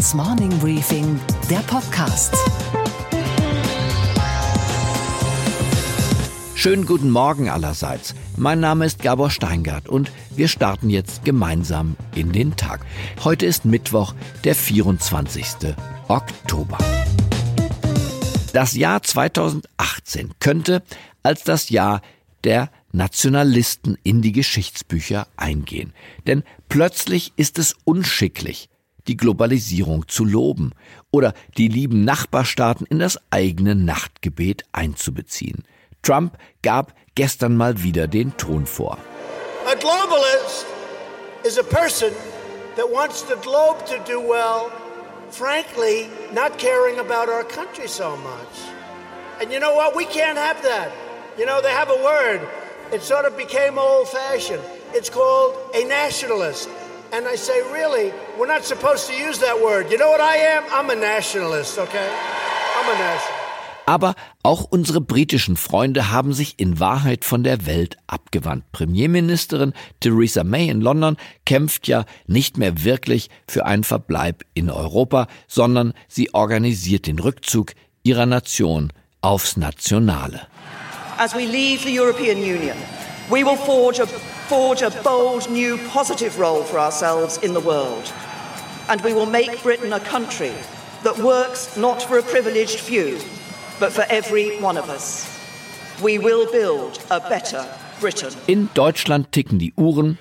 Steingarts Morning Briefing, der Podcast. Schönen guten Morgen allerseits. Mein Name ist Gabor Steingart und wir starten jetzt gemeinsam in den Tag. Heute ist Mittwoch, der 24. Oktober. Das Jahr 2018 könnte als das Jahr der Nationalisten in die Geschichtsbücher eingehen. Denn plötzlich ist es unschicklich, die Globalisierung zu loben oder die lieben Nachbarstaaten in das eigene Nachtgebet einzubeziehen. Trump gab gestern mal wieder den Ton vor. A globalist is a person that wants the globe to do well, frankly, not caring about our country so much. And you know what? We can't have that. You know, they have a word. It sort of became old fashioned. It's called a nationalist. And I say, really, we're not supposed to use that word. You know what I am? I'm a nationalist, okay? I'm a nationalist. Aber auch unsere britischen Freunde haben sich in Wahrheit von der Welt abgewandt. Premierministerin Theresa May in London kämpft ja nicht mehr wirklich für einen Verbleib in Europa, sondern sie organisiert den Rückzug ihrer Nation aufs Nationale. as we leave the European Union, we will forge a, forge a bold new positive role for ourselves in the world. And we will make Britain a country that works not for a privileged few, but for every one of us. We will build a better Britain. In Deutschland ticken die Uhren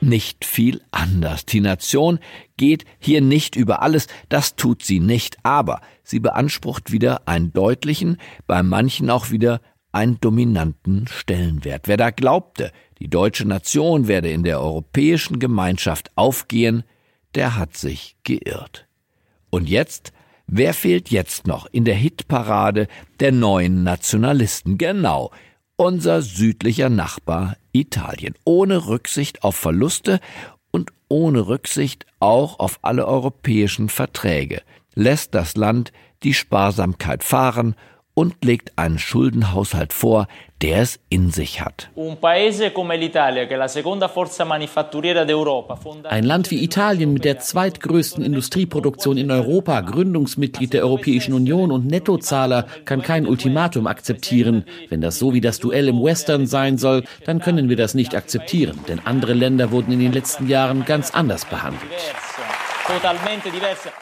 nicht viel anders. Die Nation geht hier nicht über alles, das tut sie nicht, aber sie beansprucht wieder einen deutlichen, bei manchen auch wieder einen dominanten Stellenwert. Wer da glaubte, die deutsche Nation werde in der europäischen Gemeinschaft aufgehen, der hat sich geirrt. Und jetzt? Wer fehlt jetzt noch in der Hitparade der neuen Nationalisten? Genau, unser südlicher Nachbar Italien, ohne Rücksicht auf Verluste und ohne Rücksicht auch auf alle europäischen Verträge, lässt das Land die Sparsamkeit fahren und legt einen Schuldenhaushalt vor, der es in sich hat. Ein Land wie Italien mit der zweitgrößten Industrieproduktion in Europa, Gründungsmitglied der Europäischen Union und Nettozahler, kann kein Ultimatum akzeptieren. Wenn das so wie das Duell im Western sein soll, dann können wir das nicht akzeptieren, denn andere Länder wurden in den letzten Jahren ganz anders behandelt.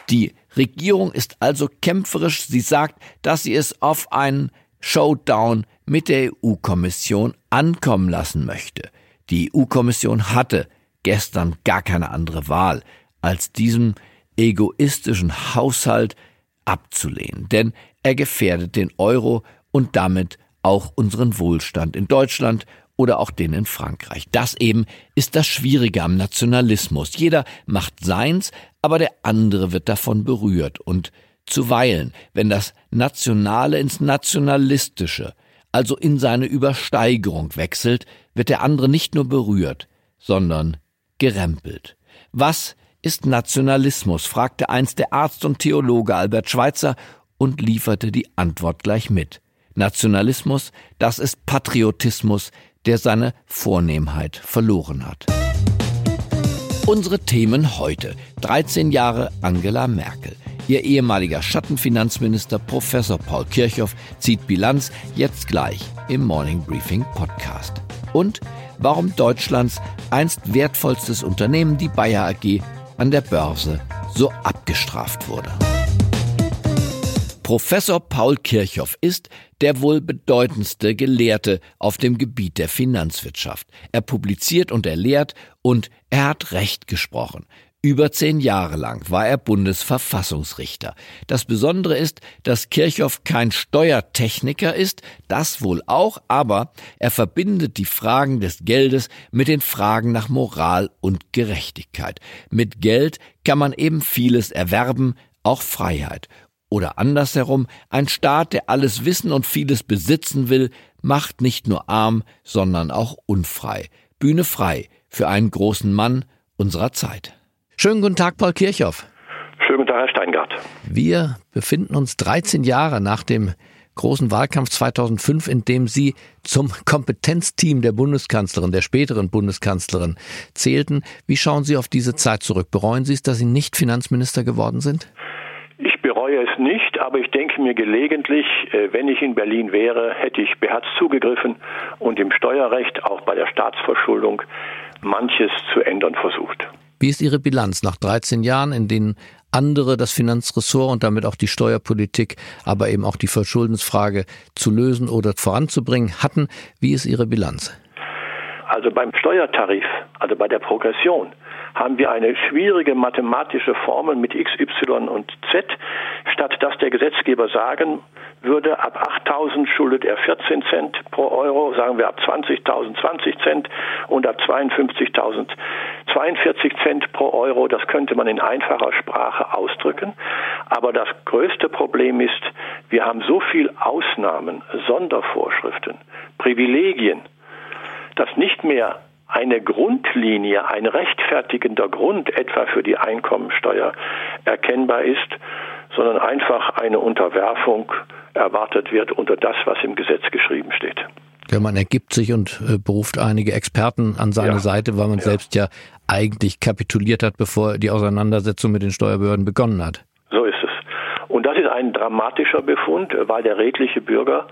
Die Regierung ist also kämpferisch. Sie sagt, dass sie es auf einen Showdown mit der EU-Kommission ankommen lassen möchte. Die EU-Kommission hatte gestern gar keine andere Wahl, als diesen egoistischen Haushalt abzulehnen, denn er gefährdet den Euro und damit auch unseren Wohlstand in Deutschland oder auch den in Frankreich. Das eben ist das Schwierige am Nationalismus. Jeder macht seins, aber der andere wird davon berührt und zuweilen, wenn das Nationale ins Nationalistische, also in seine Übersteigerung wechselt, wird der andere nicht nur berührt, sondern gerempelt. Was ist Nationalismus? fragte einst der Arzt und Theologe Albert Schweitzer und lieferte die Antwort gleich mit. Nationalismus, das ist Patriotismus, der seine Vornehmheit verloren hat. Unsere Themen heute. 13 Jahre Angela Merkel. Ihr ehemaliger Schattenfinanzminister Professor Paul Kirchhoff zieht Bilanz jetzt gleich im Morning Briefing Podcast. Und warum Deutschlands einst wertvollstes Unternehmen, die Bayer AG, an der Börse so abgestraft wurde. Professor Paul Kirchhoff ist der wohl bedeutendste Gelehrte auf dem Gebiet der Finanzwirtschaft. Er publiziert und er lehrt und er hat Recht gesprochen. Über zehn Jahre lang war er Bundesverfassungsrichter. Das Besondere ist, dass Kirchhoff kein Steuertechniker ist, das wohl auch, aber er verbindet die Fragen des Geldes mit den Fragen nach Moral und Gerechtigkeit. Mit Geld kann man eben vieles erwerben, auch Freiheit. Oder andersherum, ein Staat, der alles wissen und vieles besitzen will, macht nicht nur arm, sondern auch unfrei. Bühne frei für einen großen Mann unserer Zeit. Schönen guten Tag, Paul Kirchhoff. Schönen guten Tag, Herr Steingart. Wir befinden uns 13 Jahre nach dem großen Wahlkampf 2005, in dem Sie zum Kompetenzteam der Bundeskanzlerin, der späteren Bundeskanzlerin zählten. Wie schauen Sie auf diese Zeit zurück? Bereuen Sie es, dass Sie nicht Finanzminister geworden sind? Ich bereue es nicht, aber ich denke mir gelegentlich, äh, wenn ich in Berlin wäre, hätte ich beherzt zugegriffen und im Steuerrecht, auch bei der Staatsverschuldung, manches zu ändern versucht. Wie ist Ihre Bilanz nach 13 Jahren, in denen andere das Finanzressort und damit auch die Steuerpolitik, aber eben auch die Verschuldensfrage zu lösen oder voranzubringen hatten? Wie ist Ihre Bilanz? Also beim Steuertarif, also bei der Progression, haben wir eine schwierige mathematische Formel mit x, y und z, statt dass der Gesetzgeber sagen würde, ab 8.000 schuldet er 14 Cent pro Euro, sagen wir ab 20.000 20 Cent und ab 52.000 42 Cent pro Euro. Das könnte man in einfacher Sprache ausdrücken. Aber das größte Problem ist, wir haben so viel Ausnahmen, Sondervorschriften, Privilegien, dass nicht mehr eine Grundlinie, ein rechtfertigender Grund etwa für die Einkommensteuer erkennbar ist, sondern einfach eine Unterwerfung erwartet wird unter das, was im Gesetz geschrieben steht. Ja, man ergibt sich und äh, beruft einige Experten an seine ja. Seite, weil man ja. selbst ja eigentlich kapituliert hat, bevor die Auseinandersetzung mit den Steuerbehörden begonnen hat. So ist es. Und das ist ein dramatischer Befund, weil der redliche Bürger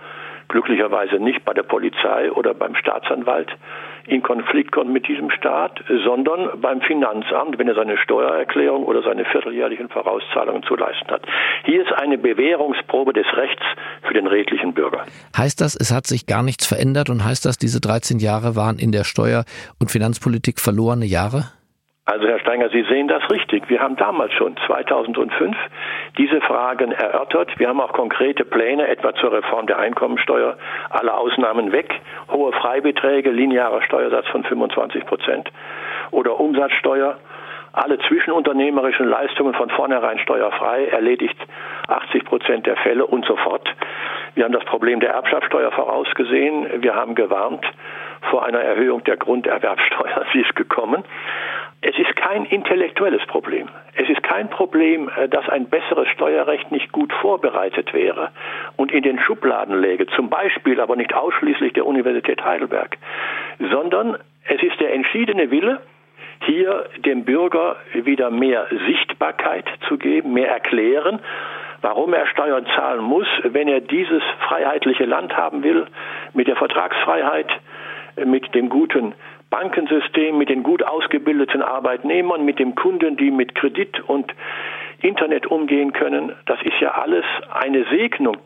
glücklicherweise nicht bei der Polizei oder beim Staatsanwalt in Konflikt kommt mit diesem Staat, sondern beim Finanzamt, wenn er seine Steuererklärung oder seine vierteljährlichen Vorauszahlungen zu leisten hat. Hier ist eine Bewährungsprobe des Rechts für den redlichen Bürger. Heißt das, es hat sich gar nichts verändert und heißt das, diese 13 Jahre waren in der Steuer- und Finanzpolitik verlorene Jahre? Also Herr Steinger, Sie sehen das richtig. Wir haben damals schon 2005 diese Fragen erörtert. Wir haben auch konkrete Pläne, etwa zur Reform der Einkommensteuer, alle Ausnahmen weg, hohe Freibeträge, linearer Steuersatz von 25 Prozent oder Umsatzsteuer, alle zwischenunternehmerischen Leistungen von vornherein steuerfrei, erledigt 80 Prozent der Fälle und so fort. Wir haben das Problem der Erbschaftssteuer vorausgesehen. Wir haben gewarnt vor einer Erhöhung der Grunderwerbsteuer. Sie ist gekommen. Es ist kein intellektuelles Problem. Es ist kein Problem, äh, dass ein besseres Steuerrecht nicht gut vorbereitet wäre und in den Schubladen läge, zum Beispiel aber nicht ausschließlich der Universität Heidelberg, sondern es ist der entschiedene Wille, hier dem Bürger wieder mehr Sichtbarkeit zu geben, mehr erklären, warum er Steuern zahlen muss, wenn er dieses freiheitliche Land haben will, mit der Vertragsfreiheit, mit dem guten Bankensystem, mit den gut ausgebildeten Arbeitnehmern, mit den Kunden, die mit Kredit und Internet umgehen können. Das ist ja alles eine Segnung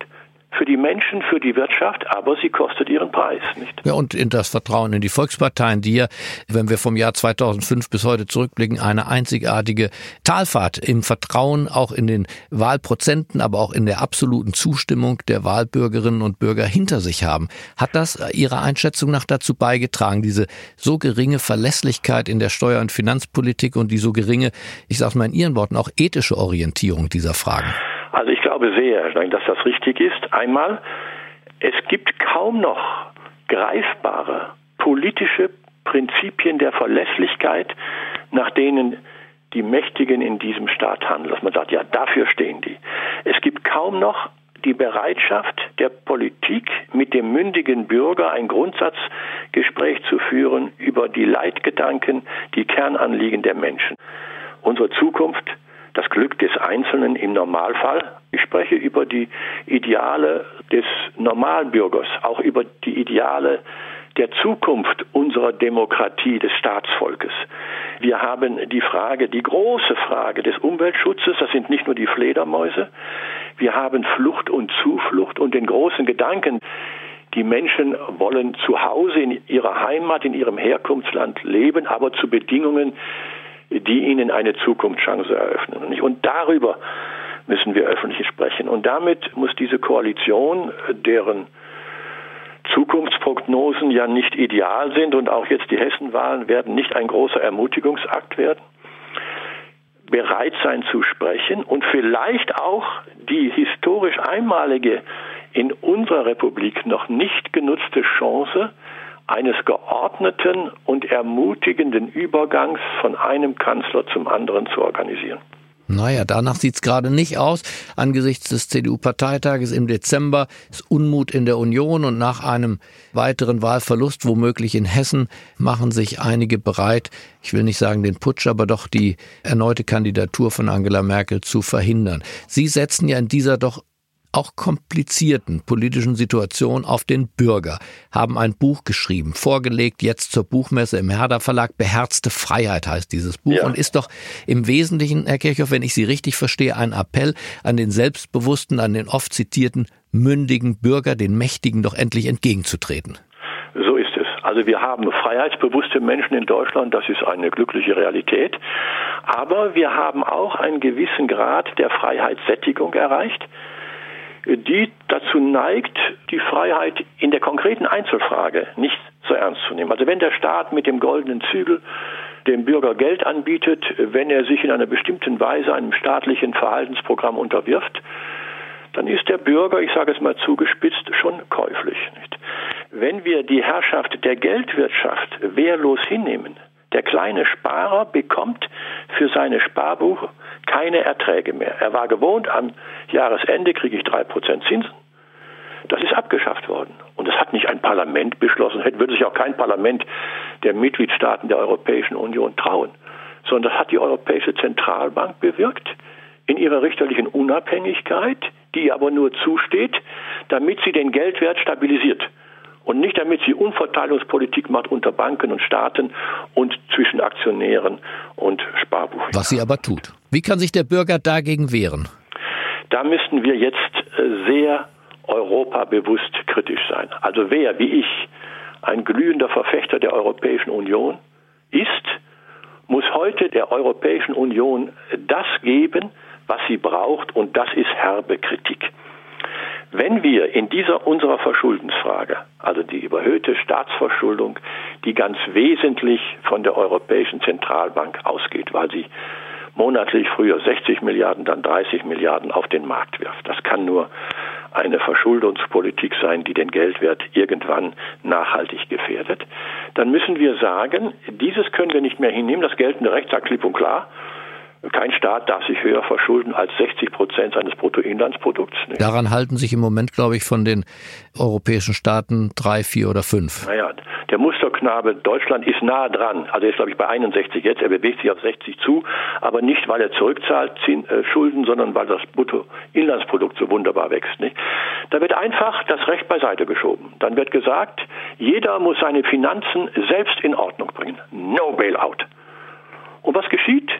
für die Menschen, für die Wirtschaft, aber sie kostet ihren Preis, nicht? Ja, und in das Vertrauen in die Volksparteien, die ja, wenn wir vom Jahr 2005 bis heute zurückblicken, eine einzigartige Talfahrt im Vertrauen, auch in den Wahlprozenten, aber auch in der absoluten Zustimmung der Wahlbürgerinnen und Bürger hinter sich haben. Hat das Ihrer Einschätzung nach dazu beigetragen, diese so geringe Verlässlichkeit in der Steuer- und Finanzpolitik und die so geringe, ich sage mal in Ihren Worten, auch ethische Orientierung dieser Fragen? Also ich glaube sehr, dass das richtig ist. Einmal, es gibt kaum noch greifbare politische Prinzipien der Verlässlichkeit, nach denen die Mächtigen in diesem Staat handeln. Dass man sagt, ja, dafür stehen die. Es gibt kaum noch die Bereitschaft der Politik, mit dem mündigen Bürger ein Grundsatzgespräch zu führen über die Leitgedanken, die Kernanliegen der Menschen. Unsere Zukunft das Glück des Einzelnen im Normalfall. Ich spreche über die Ideale des Normalbürgers, auch über die Ideale der Zukunft unserer Demokratie, des Staatsvolkes. Wir haben die Frage, die große Frage des Umweltschutzes, das sind nicht nur die Fledermäuse. Wir haben Flucht und Zuflucht und den großen Gedanken, die Menschen wollen zu Hause in ihrer Heimat, in ihrem Herkunftsland leben, aber zu Bedingungen, die ihnen eine Zukunftschance eröffnen. Und darüber müssen wir öffentlich sprechen. Und damit muss diese Koalition, deren Zukunftsprognosen ja nicht ideal sind und auch jetzt die Hessenwahlen werden nicht ein großer Ermutigungsakt werden, bereit sein zu sprechen und vielleicht auch die historisch einmalige in unserer Republik noch nicht genutzte Chance eines geordneten und ermutigenden Übergangs von einem Kanzler zum anderen zu organisieren. Naja, danach sieht's gerade nicht aus. Angesichts des CDU-Parteitages im Dezember ist Unmut in der Union und nach einem weiteren Wahlverlust, womöglich in Hessen, machen sich einige bereit, ich will nicht sagen den Putsch, aber doch die erneute Kandidatur von Angela Merkel zu verhindern. Sie setzen ja in dieser doch auch komplizierten politischen Situation auf den Bürger, haben ein Buch geschrieben, vorgelegt jetzt zur Buchmesse im Herder Verlag. Beherzte Freiheit heißt dieses Buch ja. und ist doch im Wesentlichen, Herr Kirchhoff, wenn ich Sie richtig verstehe, ein Appell an den selbstbewussten, an den oft zitierten mündigen Bürger, den Mächtigen doch endlich entgegenzutreten. So ist es. Also wir haben freiheitsbewusste Menschen in Deutschland, das ist eine glückliche Realität. Aber wir haben auch einen gewissen Grad der Freiheitssättigung erreicht die dazu neigt, die Freiheit in der konkreten Einzelfrage nicht so ernst zu nehmen. Also wenn der Staat mit dem goldenen Zügel dem Bürger Geld anbietet, wenn er sich in einer bestimmten Weise einem staatlichen Verhaltensprogramm unterwirft, dann ist der Bürger, ich sage es mal zugespitzt, schon käuflich. Nicht? Wenn wir die Herrschaft der Geldwirtschaft wehrlos hinnehmen, der kleine Sparer bekommt für seine Sparbuch keine Erträge mehr. Er war gewohnt, am Jahresende kriege ich drei Prozent Zinsen. Das ist abgeschafft worden. Und das hat nicht ein Parlament beschlossen, hätte würde sich auch kein Parlament der Mitgliedstaaten der Europäischen Union trauen, sondern das hat die Europäische Zentralbank bewirkt in ihrer richterlichen Unabhängigkeit, die aber nur zusteht, damit sie den Geldwert stabilisiert und nicht damit sie Umverteilungspolitik macht unter Banken und Staaten und zwischen Aktionären und Sparbuch. Was sie aber tut. Wie kann sich der Bürger dagegen wehren? Da müssten wir jetzt äh, sehr europabewusst kritisch sein. Also wer, wie ich, ein glühender Verfechter der Europäischen Union ist, muss heute der Europäischen Union das geben, was sie braucht, und das ist herbe Kritik. Wenn wir in dieser unserer Verschuldensfrage, also die überhöhte Staatsverschuldung, die ganz wesentlich von der Europäischen Zentralbank ausgeht, weil sie monatlich früher 60 Milliarden, dann 30 Milliarden auf den Markt wirft. Das kann nur eine Verschuldungspolitik sein, die den Geldwert irgendwann nachhaltig gefährdet. Dann müssen wir sagen, dieses können wir nicht mehr hinnehmen. Das geltende Recht sagt klipp und klar, kein Staat darf sich höher verschulden als 60 Prozent seines Bruttoinlandsprodukts. Nicht? Daran halten sich im Moment, glaube ich, von den europäischen Staaten drei, vier oder fünf. Naja, der Musterknabe Deutschland ist nah dran. Also er ist, glaube ich, bei 61 jetzt. Er bewegt sich auf 60 zu, aber nicht, weil er zurückzahlt äh, Schulden, sondern weil das Bruttoinlandsprodukt so wunderbar wächst. Nicht? Da wird einfach das Recht beiseite geschoben. Dann wird gesagt, jeder muss seine Finanzen selbst in Ordnung bringen. No Bailout. Und was geschieht?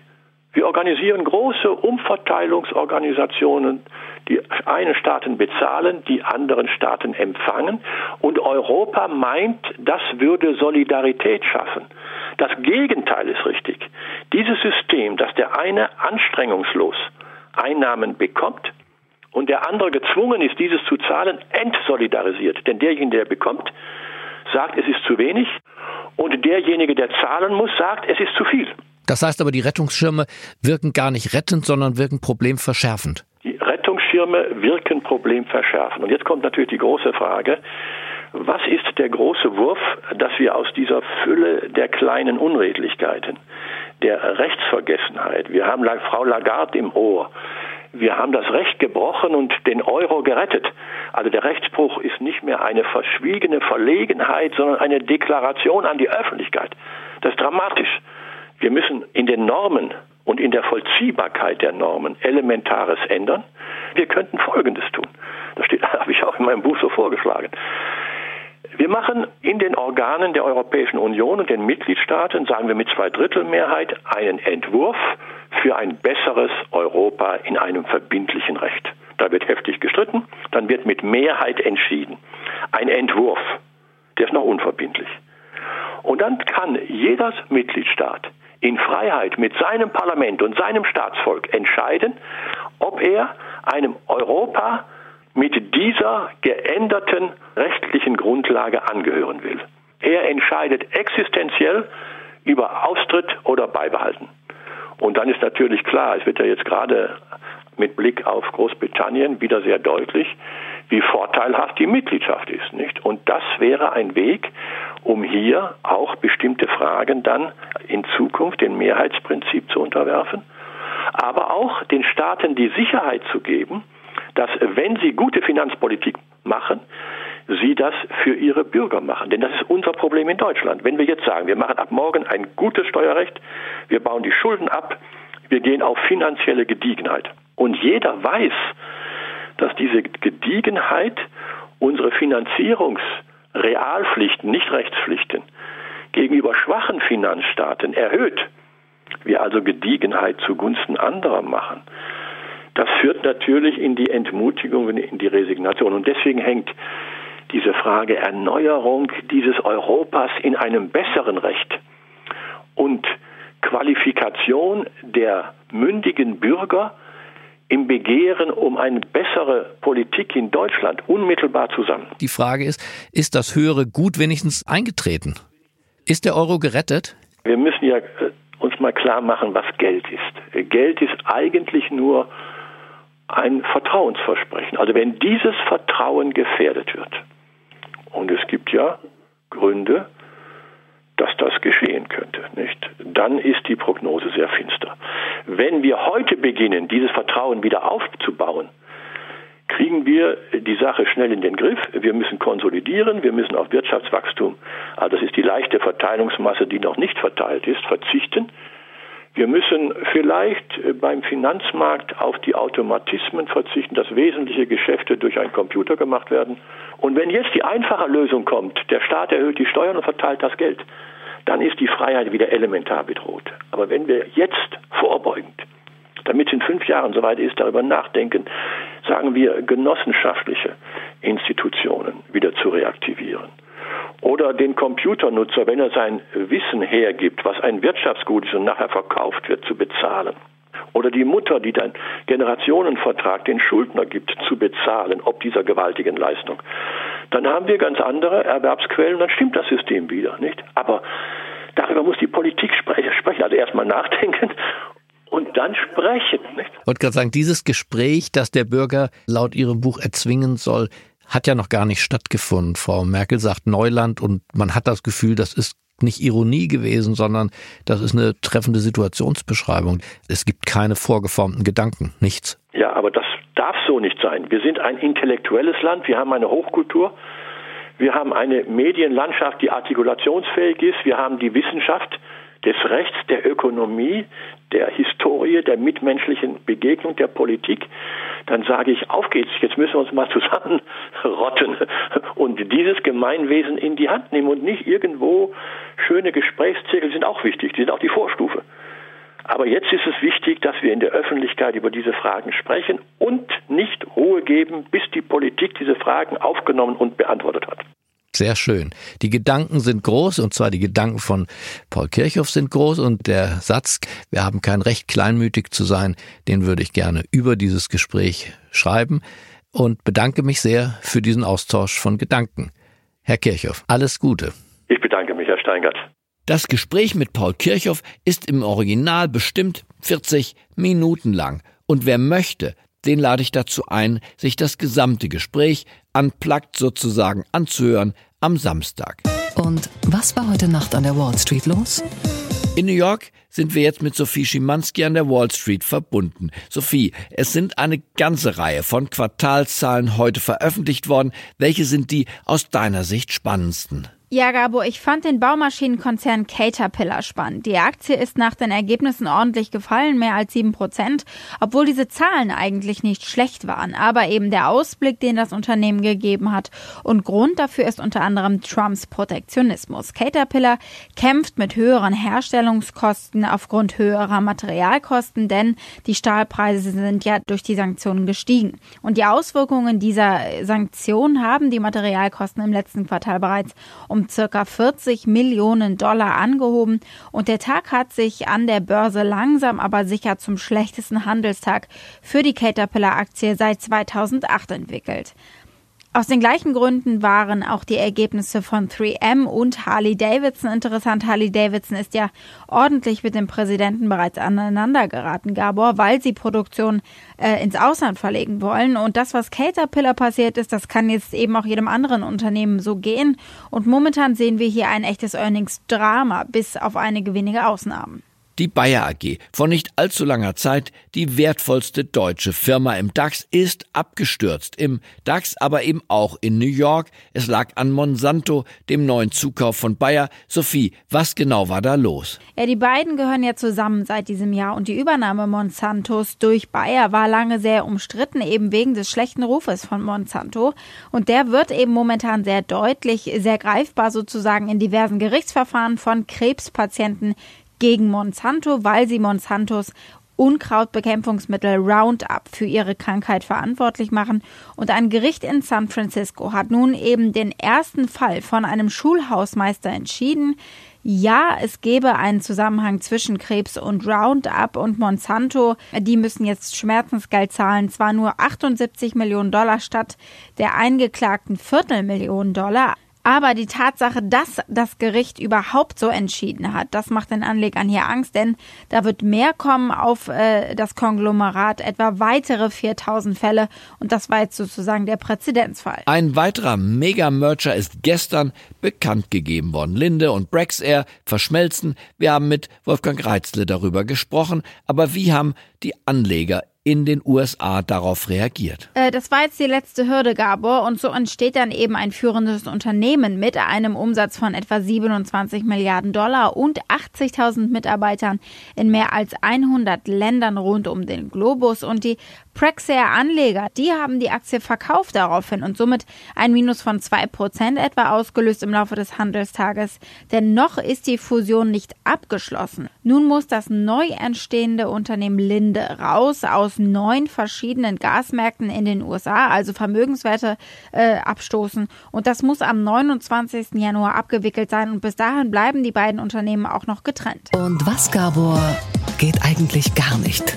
Wir organisieren große Umverteilungsorganisationen, die einen Staaten bezahlen, die anderen Staaten empfangen. Und Europa meint, das würde Solidarität schaffen. Das Gegenteil ist richtig. Dieses System, dass der eine anstrengungslos Einnahmen bekommt und der andere gezwungen ist, dieses zu zahlen, entsolidarisiert. Denn derjenige, der bekommt, sagt, es ist zu wenig und derjenige, der zahlen muss, sagt, es ist zu viel. Das heißt aber, die Rettungsschirme wirken gar nicht rettend, sondern wirken problemverschärfend. Die Rettungsschirme wirken problemverschärfend. Und jetzt kommt natürlich die große Frage, was ist der große Wurf, dass wir aus dieser Fülle der kleinen Unredlichkeiten, der Rechtsvergessenheit, wir haben Frau Lagarde im Ohr, wir haben das Recht gebrochen und den Euro gerettet. Also der Rechtsbruch ist nicht mehr eine verschwiegene Verlegenheit, sondern eine Deklaration an die Öffentlichkeit. Das ist dramatisch. Wir müssen in den Normen und in der Vollziehbarkeit der Normen Elementares ändern. Wir könnten Folgendes tun. Das steht, habe ich auch in meinem Buch so vorgeschlagen. Wir machen in den Organen der Europäischen Union und den Mitgliedstaaten, sagen wir mit Zweidrittelmehrheit, einen Entwurf für ein besseres Europa in einem verbindlichen Recht. Da wird heftig gestritten, dann wird mit Mehrheit entschieden. Ein Entwurf, der ist noch unverbindlich. Und dann kann jeder Mitgliedstaat in Freiheit mit seinem Parlament und seinem Staatsvolk entscheiden, ob er einem Europa mit dieser geänderten rechtlichen Grundlage angehören will. Er entscheidet existenziell über Austritt oder Beibehalten. Und dann ist natürlich klar, es wird ja jetzt gerade mit Blick auf Großbritannien wieder sehr deutlich, wie vorteilhaft die Mitgliedschaft ist, nicht? Und das wäre ein Weg, um hier auch bestimmte Fragen dann in Zukunft dem Mehrheitsprinzip zu unterwerfen. aber auch den Staaten die Sicherheit zu geben, dass wenn sie gute Finanzpolitik machen, sie das für ihre Bürger machen. Denn das ist unser Problem in Deutschland. Wenn wir jetzt sagen, wir machen ab morgen ein gutes Steuerrecht, wir bauen die Schulden ab, wir gehen auf finanzielle Gediegenheit. Und jeder weiß, dass diese Gediegenheit unsere Finanzierungsrealpflichten, nicht Rechtspflichten, gegenüber schwachen Finanzstaaten erhöht. Wir also Gediegenheit zugunsten anderer machen. Das führt natürlich in die Entmutigung in die Resignation. Und deswegen hängt diese Frage Erneuerung dieses Europas in einem besseren Recht und Qualifikation der mündigen Bürger im Begehren um eine bessere Politik in Deutschland unmittelbar zusammen. Die Frage ist, ist das höhere Gut wenigstens eingetreten? Ist der Euro gerettet? Wir müssen ja äh, uns mal klar machen, was Geld ist. Geld ist eigentlich nur ein Vertrauensversprechen. Also wenn dieses Vertrauen gefährdet wird, und es gibt ja Gründe, dass das geschehen könnte, nicht? Dann ist die Prognose sehr finster. Wenn wir heute beginnen, dieses Vertrauen wieder aufzubauen, kriegen wir die Sache schnell in den Griff. Wir müssen konsolidieren, wir müssen auf Wirtschaftswachstum, also das ist die leichte Verteilungsmasse, die noch nicht verteilt ist, verzichten. Wir müssen vielleicht äh, beim Finanzmarkt auf die Automatismen verzichten, dass wesentliche Geschäfte durch einen Computer gemacht werden. Und wenn jetzt die einfache Lösung kommt, der Staat erhöht die Steuern und verteilt das Geld, dann ist die Freiheit wieder elementar bedroht. Aber wenn wir jetzt vorbeugend, damit es in fünf Jahren soweit ist, darüber nachdenken, sagen wir, genossenschaftliche Institutionen wieder zu reaktivieren, oder den Computernutzer, wenn er sein Wissen hergibt, was ein Wirtschaftsgut ist und nachher verkauft wird, zu bezahlen. Oder die Mutter, die den Generationenvertrag den Schuldner gibt, zu bezahlen, ob dieser gewaltigen Leistung. Dann haben wir ganz andere Erwerbsquellen, dann stimmt das System wieder, nicht? Aber darüber muss die Politik sprechen, also erstmal nachdenken und dann sprechen. Nicht? Ich wollte gerade sagen, dieses Gespräch, das der Bürger laut Ihrem Buch erzwingen soll, hat ja noch gar nicht stattgefunden. Frau Merkel sagt Neuland und man hat das Gefühl, das ist nicht Ironie gewesen, sondern das ist eine treffende Situationsbeschreibung. Es gibt keine vorgeformten Gedanken, nichts. Ja, aber das darf so nicht sein. Wir sind ein intellektuelles Land, wir haben eine Hochkultur, wir haben eine Medienlandschaft, die artikulationsfähig ist, wir haben die Wissenschaft, des Rechts, der Ökonomie, der Historie, der mitmenschlichen Begegnung, der Politik, dann sage ich, auf geht's, jetzt müssen wir uns mal zusammenrotten und dieses Gemeinwesen in die Hand nehmen und nicht irgendwo schöne Gesprächszirkel sind auch wichtig, die sind auch die Vorstufe. Aber jetzt ist es wichtig, dass wir in der Öffentlichkeit über diese Fragen sprechen und nicht Ruhe geben, bis die Politik diese Fragen aufgenommen und beantwortet hat. Sehr schön. Die Gedanken sind groß, und zwar die Gedanken von Paul Kirchhoff sind groß, und der Satz, wir haben kein Recht, kleinmütig zu sein, den würde ich gerne über dieses Gespräch schreiben und bedanke mich sehr für diesen Austausch von Gedanken. Herr Kirchhoff, alles Gute. Ich bedanke mich, Herr Steingart. Das Gespräch mit Paul Kirchhoff ist im Original bestimmt 40 Minuten lang. Und wer möchte, den lade ich dazu ein, sich das gesamte Gespräch unplugged sozusagen anzuhören am Samstag. Und was war heute Nacht an der Wall Street los? In New York sind wir jetzt mit Sophie Schimanski an der Wall Street verbunden. Sophie, es sind eine ganze Reihe von Quartalszahlen heute veröffentlicht worden. Welche sind die aus deiner Sicht spannendsten? Ja, Gabo, ich fand den Baumaschinenkonzern Caterpillar spannend. Die Aktie ist nach den Ergebnissen ordentlich gefallen, mehr als sieben Prozent, obwohl diese Zahlen eigentlich nicht schlecht waren. Aber eben der Ausblick, den das Unternehmen gegeben hat. Und Grund dafür ist unter anderem Trumps Protektionismus. Caterpillar kämpft mit höheren Herstellungskosten aufgrund höherer Materialkosten, denn die Stahlpreise sind ja durch die Sanktionen gestiegen. Und die Auswirkungen dieser Sanktionen haben die Materialkosten im letzten Quartal bereits um circa 40 Millionen Dollar angehoben und der Tag hat sich an der Börse langsam aber sicher zum schlechtesten Handelstag für die Caterpillar-Aktie seit 2008 entwickelt. Aus den gleichen Gründen waren auch die Ergebnisse von 3M und Harley Davidson interessant. Harley Davidson ist ja ordentlich mit dem Präsidenten bereits aneinander geraten, Gabor, weil sie Produktion äh, ins Ausland verlegen wollen. Und das, was Caterpillar passiert ist, das kann jetzt eben auch jedem anderen Unternehmen so gehen. Und momentan sehen wir hier ein echtes Earnings-Drama, bis auf einige wenige Ausnahmen. Die Bayer AG, vor nicht allzu langer Zeit die wertvollste deutsche Firma im DAX, ist abgestürzt. Im DAX, aber eben auch in New York. Es lag an Monsanto, dem neuen Zukauf von Bayer. Sophie, was genau war da los? Ja, die beiden gehören ja zusammen seit diesem Jahr und die Übernahme Monsantos durch Bayer war lange sehr umstritten, eben wegen des schlechten Rufes von Monsanto. Und der wird eben momentan sehr deutlich, sehr greifbar sozusagen in diversen Gerichtsverfahren von Krebspatienten gegen Monsanto, weil sie Monsantos Unkrautbekämpfungsmittel Roundup für ihre Krankheit verantwortlich machen. Und ein Gericht in San Francisco hat nun eben den ersten Fall von einem Schulhausmeister entschieden. Ja, es gebe einen Zusammenhang zwischen Krebs und Roundup und Monsanto. Die müssen jetzt Schmerzensgeld zahlen, zwar nur 78 Millionen Dollar statt der eingeklagten Viertelmillionen Dollar. Aber die Tatsache, dass das Gericht überhaupt so entschieden hat, das macht den Anlegern hier Angst, denn da wird mehr kommen auf äh, das Konglomerat, etwa weitere 4000 Fälle. Und das war jetzt sozusagen der Präzedenzfall. Ein weiterer Mega-Merger ist gestern bekannt gegeben worden. Linde und Brexair verschmelzen. Wir haben mit Wolfgang Reitzle darüber gesprochen. Aber wie haben die Anleger in den USA darauf reagiert. Äh, das war jetzt die letzte Hürde, Gabor, und so entsteht dann eben ein führendes Unternehmen mit einem Umsatz von etwa 27 Milliarden Dollar und 80.000 Mitarbeitern in mehr als 100 Ländern rund um den Globus. Und die Praxair-Anleger, die haben die Aktie verkauft daraufhin und somit ein Minus von 2% etwa ausgelöst im Laufe des Handelstages. Denn noch ist die Fusion nicht abgeschlossen. Nun muss das neu entstehende Unternehmen Linde raus aus neun verschiedenen Gasmärkten in den USA, also Vermögenswerte äh, abstoßen. Und das muss am 29. Januar abgewickelt sein. Und bis dahin bleiben die beiden Unternehmen auch noch getrennt. Und was, Gabor, geht eigentlich gar nicht?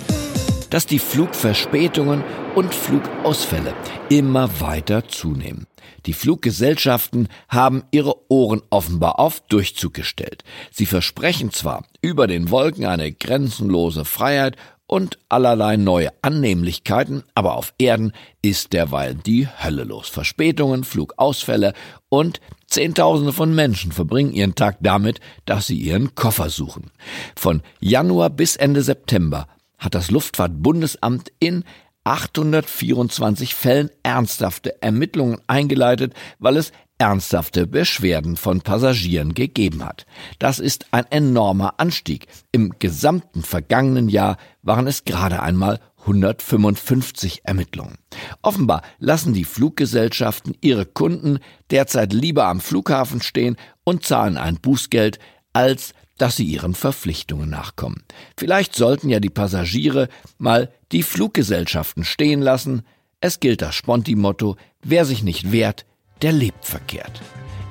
Dass die Flugverspätungen und Flugausfälle immer weiter zunehmen. Die Fluggesellschaften haben ihre Ohren offenbar auf Durchzug gestellt. Sie versprechen zwar über den Wolken eine grenzenlose Freiheit und allerlei neue Annehmlichkeiten, aber auf Erden ist derweil die Hölle los. Verspätungen, Flugausfälle und Zehntausende von Menschen verbringen ihren Tag damit, dass sie ihren Koffer suchen. Von Januar bis Ende September hat das Luftfahrtbundesamt in 824 Fällen ernsthafte Ermittlungen eingeleitet, weil es ernsthafte Beschwerden von Passagieren gegeben hat. Das ist ein enormer Anstieg. Im gesamten vergangenen Jahr waren es gerade einmal 155 Ermittlungen. Offenbar lassen die Fluggesellschaften ihre Kunden derzeit lieber am Flughafen stehen und zahlen ein Bußgeld, als dass sie ihren Verpflichtungen nachkommen. Vielleicht sollten ja die Passagiere mal die Fluggesellschaften stehen lassen. Es gilt das Sponti-Motto, wer sich nicht wehrt, der lebt verkehrt.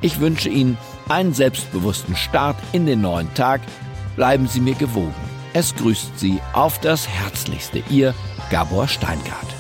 Ich wünsche Ihnen einen selbstbewussten Start in den neuen Tag. Bleiben Sie mir gewogen. Es grüßt Sie auf das Herzlichste, Ihr Gabor Steingart.